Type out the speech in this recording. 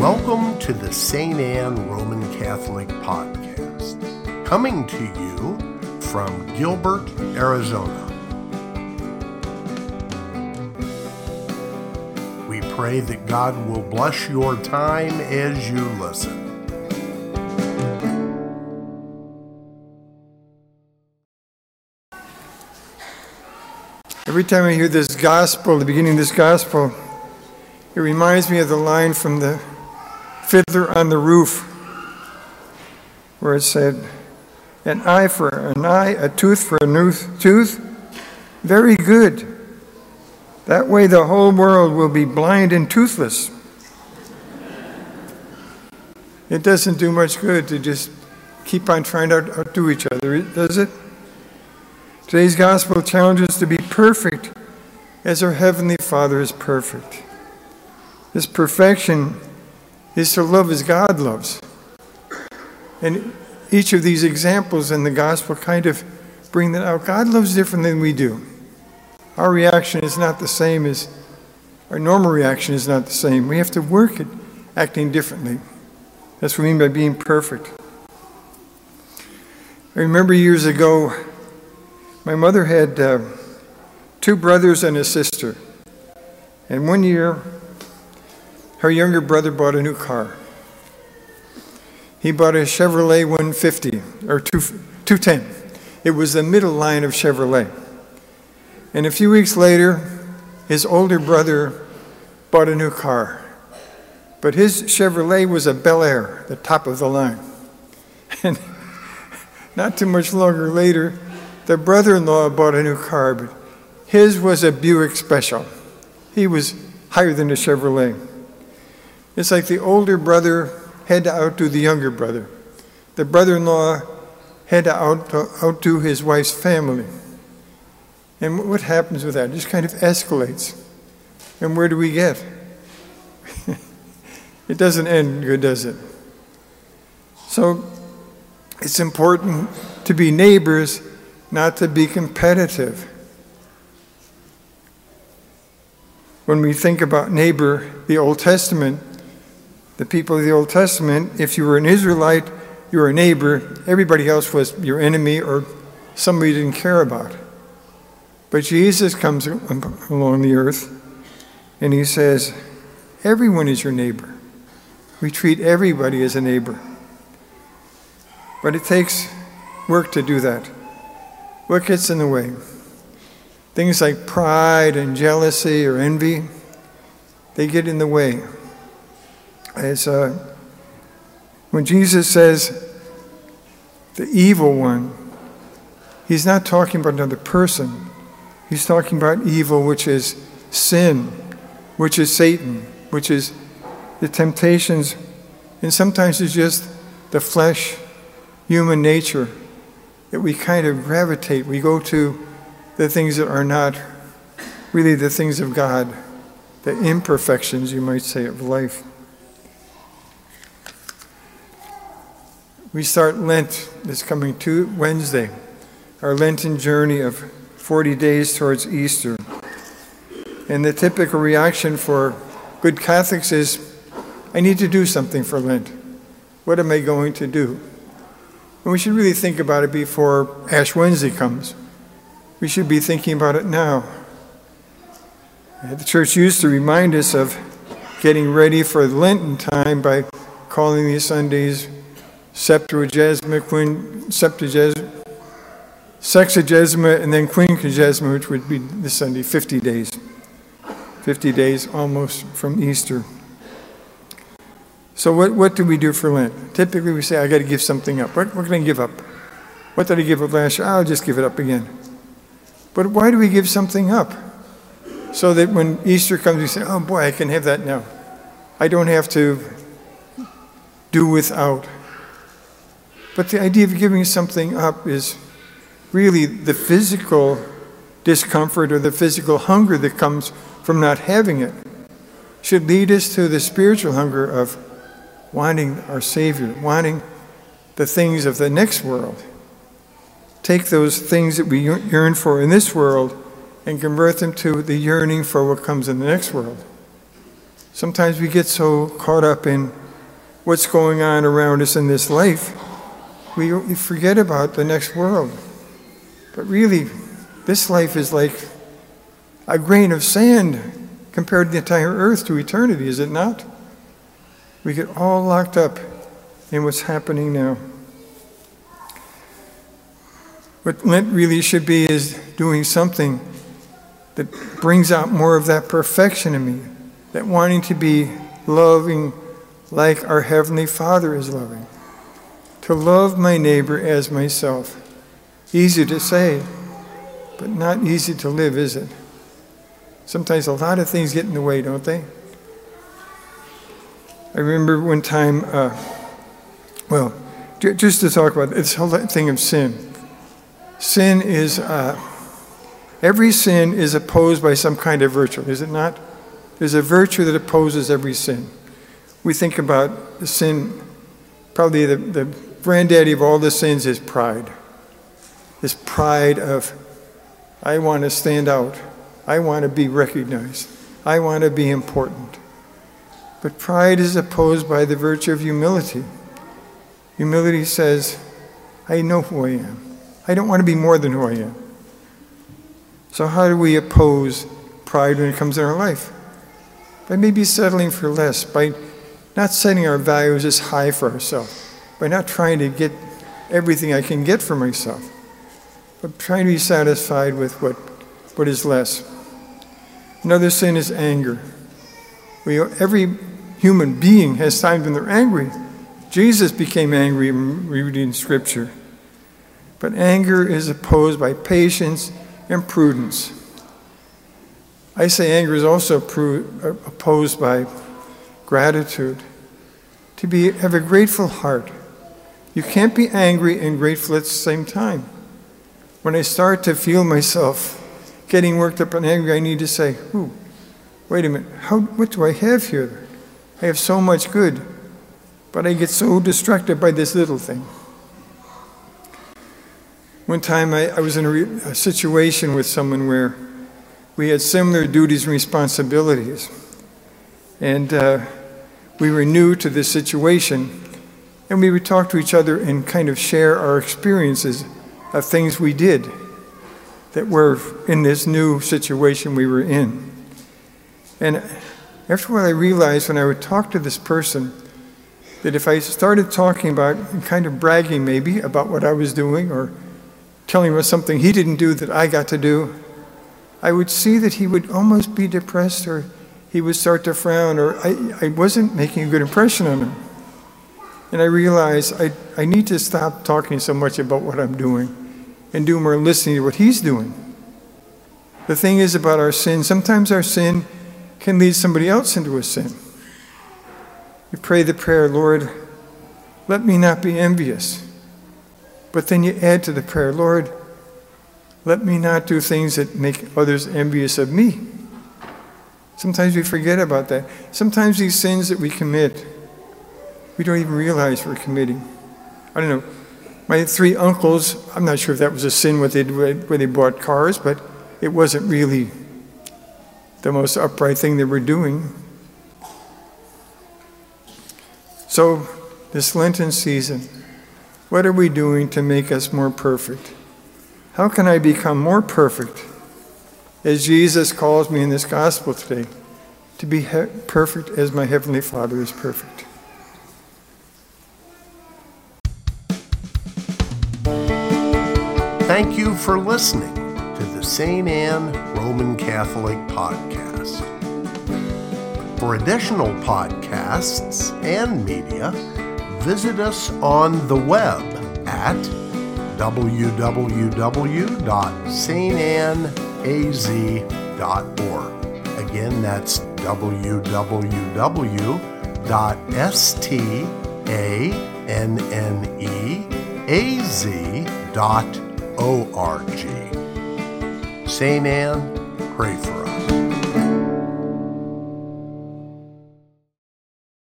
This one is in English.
Welcome to the St. Anne Roman Catholic Podcast, coming to you from Gilbert, Arizona. We pray that God will bless your time as you listen. Every time I hear this gospel, the beginning of this gospel, it reminds me of the line from the Fiddler on the Roof, where it said, An eye for an eye, a tooth for a tooth. Very good. That way the whole world will be blind and toothless. It doesn't do much good to just keep on trying to outdo each other, does it? Today's gospel challenges to be perfect as our Heavenly Father is perfect. This perfection is to love as God loves. And each of these examples in the gospel kind of bring that out. God loves different than we do. Our reaction is not the same as our normal reaction is not the same. We have to work at acting differently. That's what we mean by being perfect. I remember years ago my mother had uh, two brothers and a sister. And one year, her younger brother bought a new car. He bought a Chevrolet 150 or 210. It was the middle line of Chevrolet. And a few weeks later, his older brother bought a new car. But his Chevrolet was a Bel Air, the top of the line. And not too much longer later, their brother in law bought a new car, but his was a Buick Special. He was higher than a Chevrolet. It's like the older brother had to outdo the younger brother. The brother in law had to out, outdo his wife's family. And what happens with that? It just kind of escalates. And where do we get? it doesn't end good, does it? So it's important to be neighbors not to be competitive. When we think about neighbor, the Old Testament, the people of the Old Testament, if you were an Israelite, you were a neighbor, everybody else was your enemy or somebody you didn't care about. But Jesus comes um, along the earth and he says, Everyone is your neighbor. We treat everybody as a neighbor. But it takes work to do that. What gets in the way? Things like pride and jealousy or envy, they get in the way. As uh, when Jesus says the evil one, he's not talking about another person. He's talking about evil, which is sin, which is Satan, which is the temptations, and sometimes it's just the flesh, human nature that we kind of gravitate. We go to the things that are not really the things of God, the imperfections, you might say, of life. We start Lent this coming to Wednesday, our Lenten journey of 40 days towards Easter. And the typical reaction for good Catholics is, I need to do something for Lent. What am I going to do? And we should really think about it before Ash Wednesday comes. We should be thinking about it now. The church used to remind us of getting ready for Lenten time by calling these Sundays Septuagesima, Quin, Septuagesima, and then Quinquagesima, which would be this Sunday, 50 days. 50 days almost from Easter. So, what, what do we do for Lent? Typically, we say, I got to give something up. What, what can I give up? What did I give up last year? I'll just give it up again. But why do we give something up? So that when Easter comes, we say, oh boy, I can have that now. I don't have to do without. But the idea of giving something up is really the physical discomfort or the physical hunger that comes from not having it should lead us to the spiritual hunger of wanting our Savior, wanting the things of the next world. Take those things that we yearn for in this world and convert them to the yearning for what comes in the next world. Sometimes we get so caught up in what's going on around us in this life, we, forget about the next world. But really, this life is like a grain of sand compared to the entire earth to eternity, is it not? We get all locked up in what's happening now. What Lent really should be is doing something that brings out more of that perfection in me, that wanting to be loving like our Heavenly Father is loving. To love my neighbor as myself. Easy to say, but not easy to live, is it? Sometimes a lot of things get in the way, don't they? I remember one time, uh, well, just to talk about this whole thing of sin. Sin is, uh, every sin is opposed by some kind of virtue, is it not? There's a virtue that opposes every sin. We think about the sin, probably the, the granddaddy of all the sins is pride. This pride of, I want to stand out, I want to be recognized, I want to be important. But pride is opposed by the virtue of humility. Humility says, I know who I am. I don't want to be more than who I am. So, how do we oppose pride when it comes in our life? By maybe settling for less, by not setting our values as high for ourselves, by not trying to get everything I can get for myself, but trying to be satisfied with what, what is less. Another sin is anger. We, every human being has times when they're angry. Jesus became angry when reading Scripture. But anger is opposed by patience and prudence. I say anger is also opposed by gratitude. To be, have a grateful heart. You can't be angry and grateful at the same time. When I start to feel myself getting worked up and angry, I need to say, Ooh, wait a minute, how, what do I have here? I have so much good, but I get so distracted by this little thing. One time I, I was in a, re, a situation with someone where we had similar duties and responsibilities. And uh, we were new to this situation, and we would talk to each other and kind of share our experiences of things we did that were in this new situation we were in. And after what I realized when I would talk to this person, that if I started talking about, and kind of bragging maybe about what I was doing or telling him something he didn't do that I got to do, I would see that he would almost be depressed or he would start to frown or I, I wasn't making a good impression on him. And I realized I, I need to stop talking so much about what I'm doing and do more listening to what he's doing. The thing is about our sin, sometimes our sin can lead somebody else into a sin. You pray the prayer, Lord, let me not be envious. But then you add to the prayer, Lord, let me not do things that make others envious of me. Sometimes we forget about that. Sometimes these sins that we commit, we don't even realize we're committing. I don't know. My three uncles, I'm not sure if that was a sin what they did, where they bought cars, but it wasn't really the most upright thing they were doing. So, this Lenten season, what are we doing to make us more perfect? How can I become more perfect as Jesus calls me in this gospel today to be he- perfect as my Heavenly Father is perfect? For listening to the St. Anne Roman Catholic Podcast. For additional podcasts and media, visit us on the web at www.stanneaz.org. Again, that's www.stanneaz.org. Saint, Anne, pray for us.